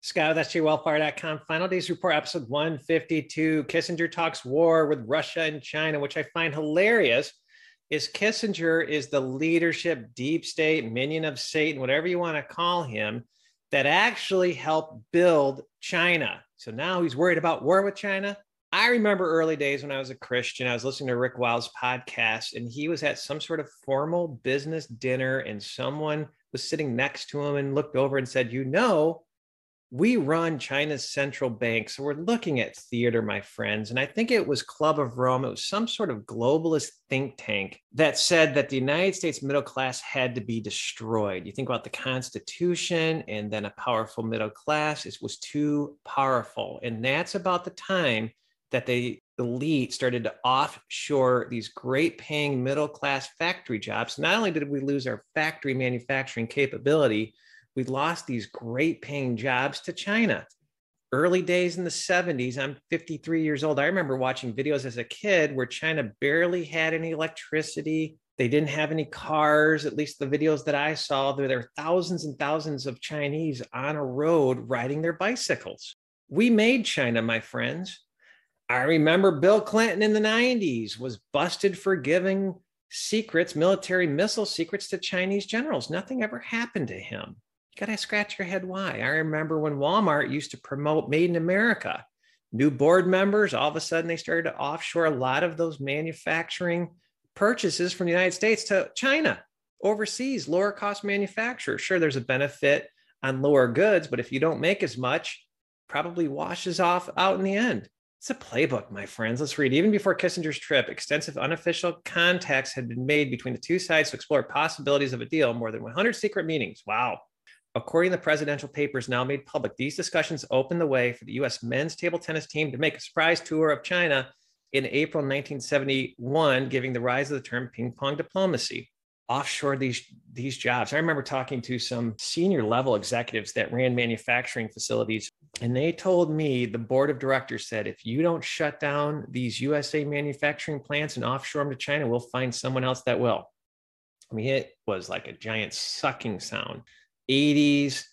Scott with SJWellfire.com. Final Days Report, episode 152. Kissinger talks war with Russia and China, which I find hilarious. Is Kissinger is the leadership, deep state, minion of Satan, whatever you want to call him, that actually helped build China. So now he's worried about war with China. I remember early days when I was a Christian, I was listening to Rick Wiles' podcast, and he was at some sort of formal business dinner, and someone was sitting next to him and looked over and said, You know, we run China's central bank. So we're looking at theater, my friends. And I think it was Club of Rome. It was some sort of globalist think tank that said that the United States middle class had to be destroyed. You think about the Constitution and then a powerful middle class, it was too powerful. And that's about the time that the elite started to offshore these great paying middle class factory jobs. Not only did we lose our factory manufacturing capability, we lost these great paying jobs to China. Early days in the 70s, I'm 53 years old. I remember watching videos as a kid where China barely had any electricity. They didn't have any cars, at least the videos that I saw. There were thousands and thousands of Chinese on a road riding their bicycles. We made China, my friends. I remember Bill Clinton in the 90s was busted for giving secrets, military missile secrets to Chinese generals. Nothing ever happened to him. You got to scratch your head why. I remember when Walmart used to promote Made in America. New board members, all of a sudden, they started to offshore a lot of those manufacturing purchases from the United States to China, overseas, lower cost manufacturers. Sure, there's a benefit on lower goods, but if you don't make as much, probably washes off out in the end. It's a playbook, my friends. Let's read. Even before Kissinger's trip, extensive unofficial contacts had been made between the two sides to explore possibilities of a deal. More than 100 secret meetings. Wow. According to the presidential papers now made public, these discussions opened the way for the U.S. men's table tennis team to make a surprise tour of China in April 1971, giving the rise of the term ping pong diplomacy offshore these these jobs. I remember talking to some senior level executives that ran manufacturing facilities and they told me the board of directors said if you don't shut down these USA manufacturing plants and offshore them to China, we'll find someone else that will. I mean, it was like a giant sucking sound. 80s,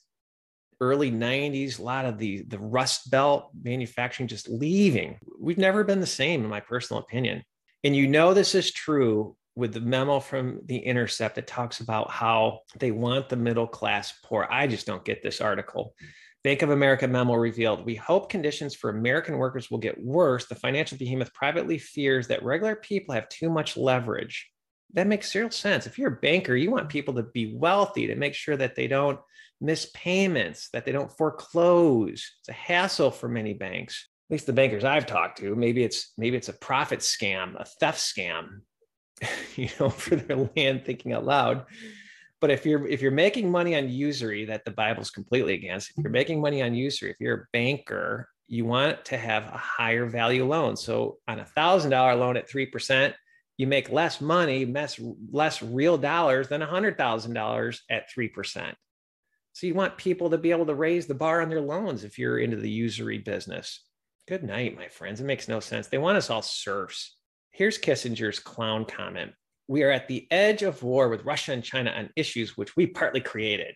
early 90s, a lot of the the rust belt manufacturing just leaving. We've never been the same, in my personal opinion. And you know this is true with the memo from the Intercept that talks about how they want the middle class poor. I just don't get this article. Bank of America memo revealed we hope conditions for American workers will get worse. The financial behemoth privately fears that regular people have too much leverage. That makes zero sense. If you're a banker, you want people to be wealthy to make sure that they don't miss payments, that they don't foreclose. It's a hassle for many banks. At least the bankers I've talked to. Maybe it's maybe it's a profit scam, a theft scam. you know, for their land thinking out loud. But if you're if you're making money on usury that the Bible's completely against, if you're making money on usury, if you're a banker, you want to have a higher value loan. So on a thousand dollar loan at three percent, you make less money, less less real dollars than a hundred thousand dollars at three percent. So you want people to be able to raise the bar on their loans if you're into the usury business. Good night, my friends. It makes no sense. They want us all serfs. Here's Kissinger's clown comment. We are at the edge of war with Russia and China on issues which we partly created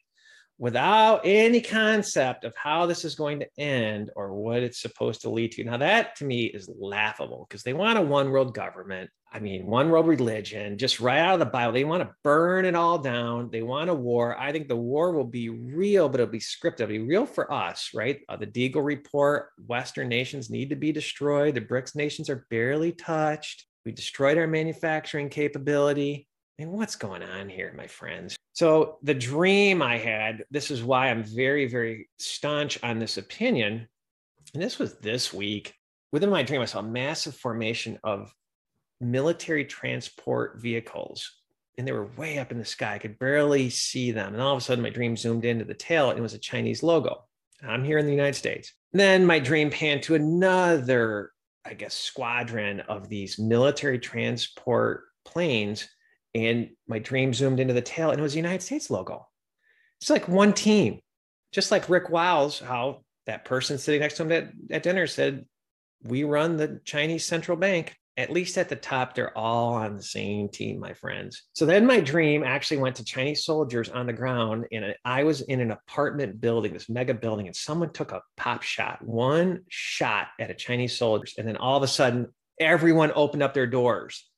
without any concept of how this is going to end or what it's supposed to lead to. Now, that to me is laughable because they want a one world government. I mean, one world religion, just right out of the Bible. They want to burn it all down. They want a war. I think the war will be real, but it'll be scripted. It'll be real for us, right? Uh, the Deagel report Western nations need to be destroyed. The BRICS nations are barely touched. We destroyed our manufacturing capability. I mean, what's going on here, my friends? So, the dream I had, this is why I'm very, very staunch on this opinion. And this was this week. Within my dream, I saw a massive formation of military transport vehicles. And they were way up in the sky. I could barely see them. And all of a sudden, my dream zoomed into the tail and it was a Chinese logo. I'm here in the United States. Then my dream panned to another I guess, squadron of these military transport planes. And my dream zoomed into the tail and it was the United States logo. It's like one team, just like Rick Wiles, how that person sitting next to him at, at dinner said, We run the Chinese central bank. at least at the top, they're all on the same team, my friends. So then my dream actually went to Chinese soldiers on the ground. And I was in an apartment building, this mega building, and someone took a pop shot, one shot at a Chinese soldier And then all of a sudden, everyone opened up their doors.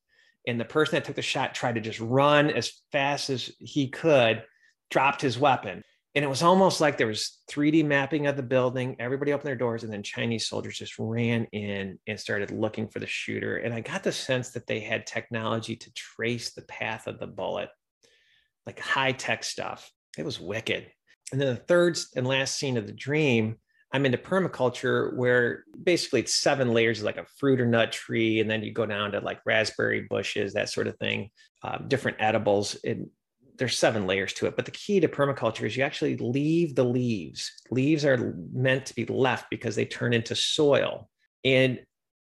And the person that took the shot tried to just run as fast as he could, dropped his weapon and it was almost like there was 3D mapping of the building. Everybody opened their doors, and then Chinese soldiers just ran in and started looking for the shooter. And I got the sense that they had technology to trace the path of the bullet, like high tech stuff. It was wicked. And then the third and last scene of the dream, I'm into permaculture where basically it's seven layers like a fruit or nut tree, and then you go down to like raspberry bushes, that sort of thing, um, different edibles. And there's seven layers to it, but the key to permaculture is you actually leave the leaves. Leaves are meant to be left because they turn into soil. And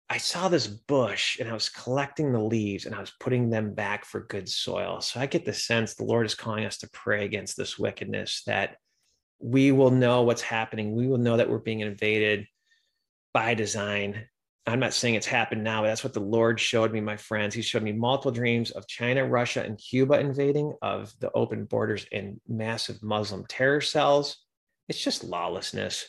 I saw this bush and I was collecting the leaves and I was putting them back for good soil. So I get the sense the Lord is calling us to pray against this wickedness that we will know what's happening. We will know that we're being invaded by design I'm not saying it's happened now, but that's what the Lord showed me, my friends. He showed me multiple dreams of China, Russia, and Cuba invading, of the open borders and massive Muslim terror cells. It's just lawlessness.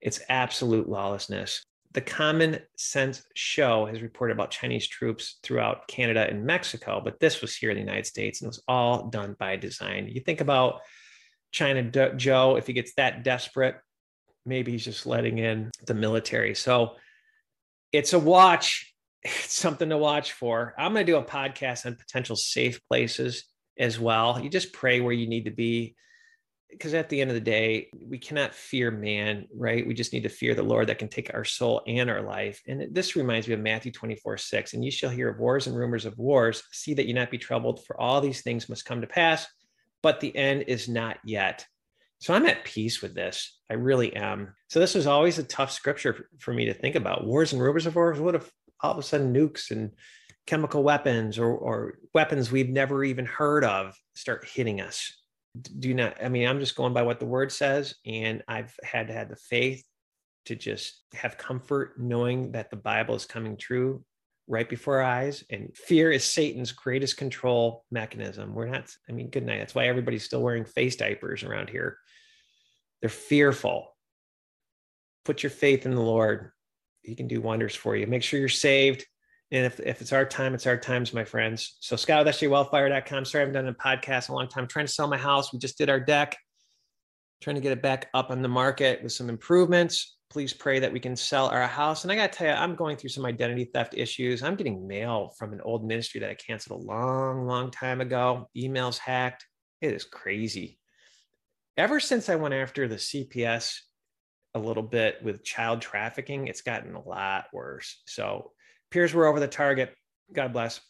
It's absolute lawlessness. The Common Sense Show has reported about Chinese troops throughout Canada and Mexico, but this was here in the United States and it was all done by design. You think about China Joe, if he gets that desperate, maybe he's just letting in the military. So, it's a watch. It's something to watch for. I'm going to do a podcast on potential safe places as well. You just pray where you need to be because at the end of the day, we cannot fear man, right? We just need to fear the Lord that can take our soul and our life. And this reminds me of Matthew 24, 6. And you shall hear of wars and rumors of wars. See that you not be troubled, for all these things must come to pass, but the end is not yet. So I'm at peace with this. I really am. So this was always a tough scripture for me to think about. Wars and rumors of wars. What if all of a sudden nukes and chemical weapons or, or weapons we've never even heard of start hitting us? Do not, I mean, I'm just going by what the word says. And I've had to have the faith to just have comfort knowing that the Bible is coming true right before our eyes. And fear is Satan's greatest control mechanism. We're not, I mean, good night. That's why everybody's still wearing face diapers around here. They're fearful. Put your faith in the Lord. He can do wonders for you. Make sure you're saved. And if, if it's our time, it's our times, my friends. So Scott with sjwellfire.com. Sorry, I haven't done a podcast in a long time. I'm trying to sell my house. We just did our deck, trying to get it back up on the market with some improvements. Please pray that we can sell our house. And I got to tell you, I'm going through some identity theft issues. I'm getting mail from an old ministry that I canceled a long, long time ago. Emails hacked. It is crazy ever since I went after the CPS a little bit with child trafficking, it's gotten a lot worse. So, peers we're over the target. God bless.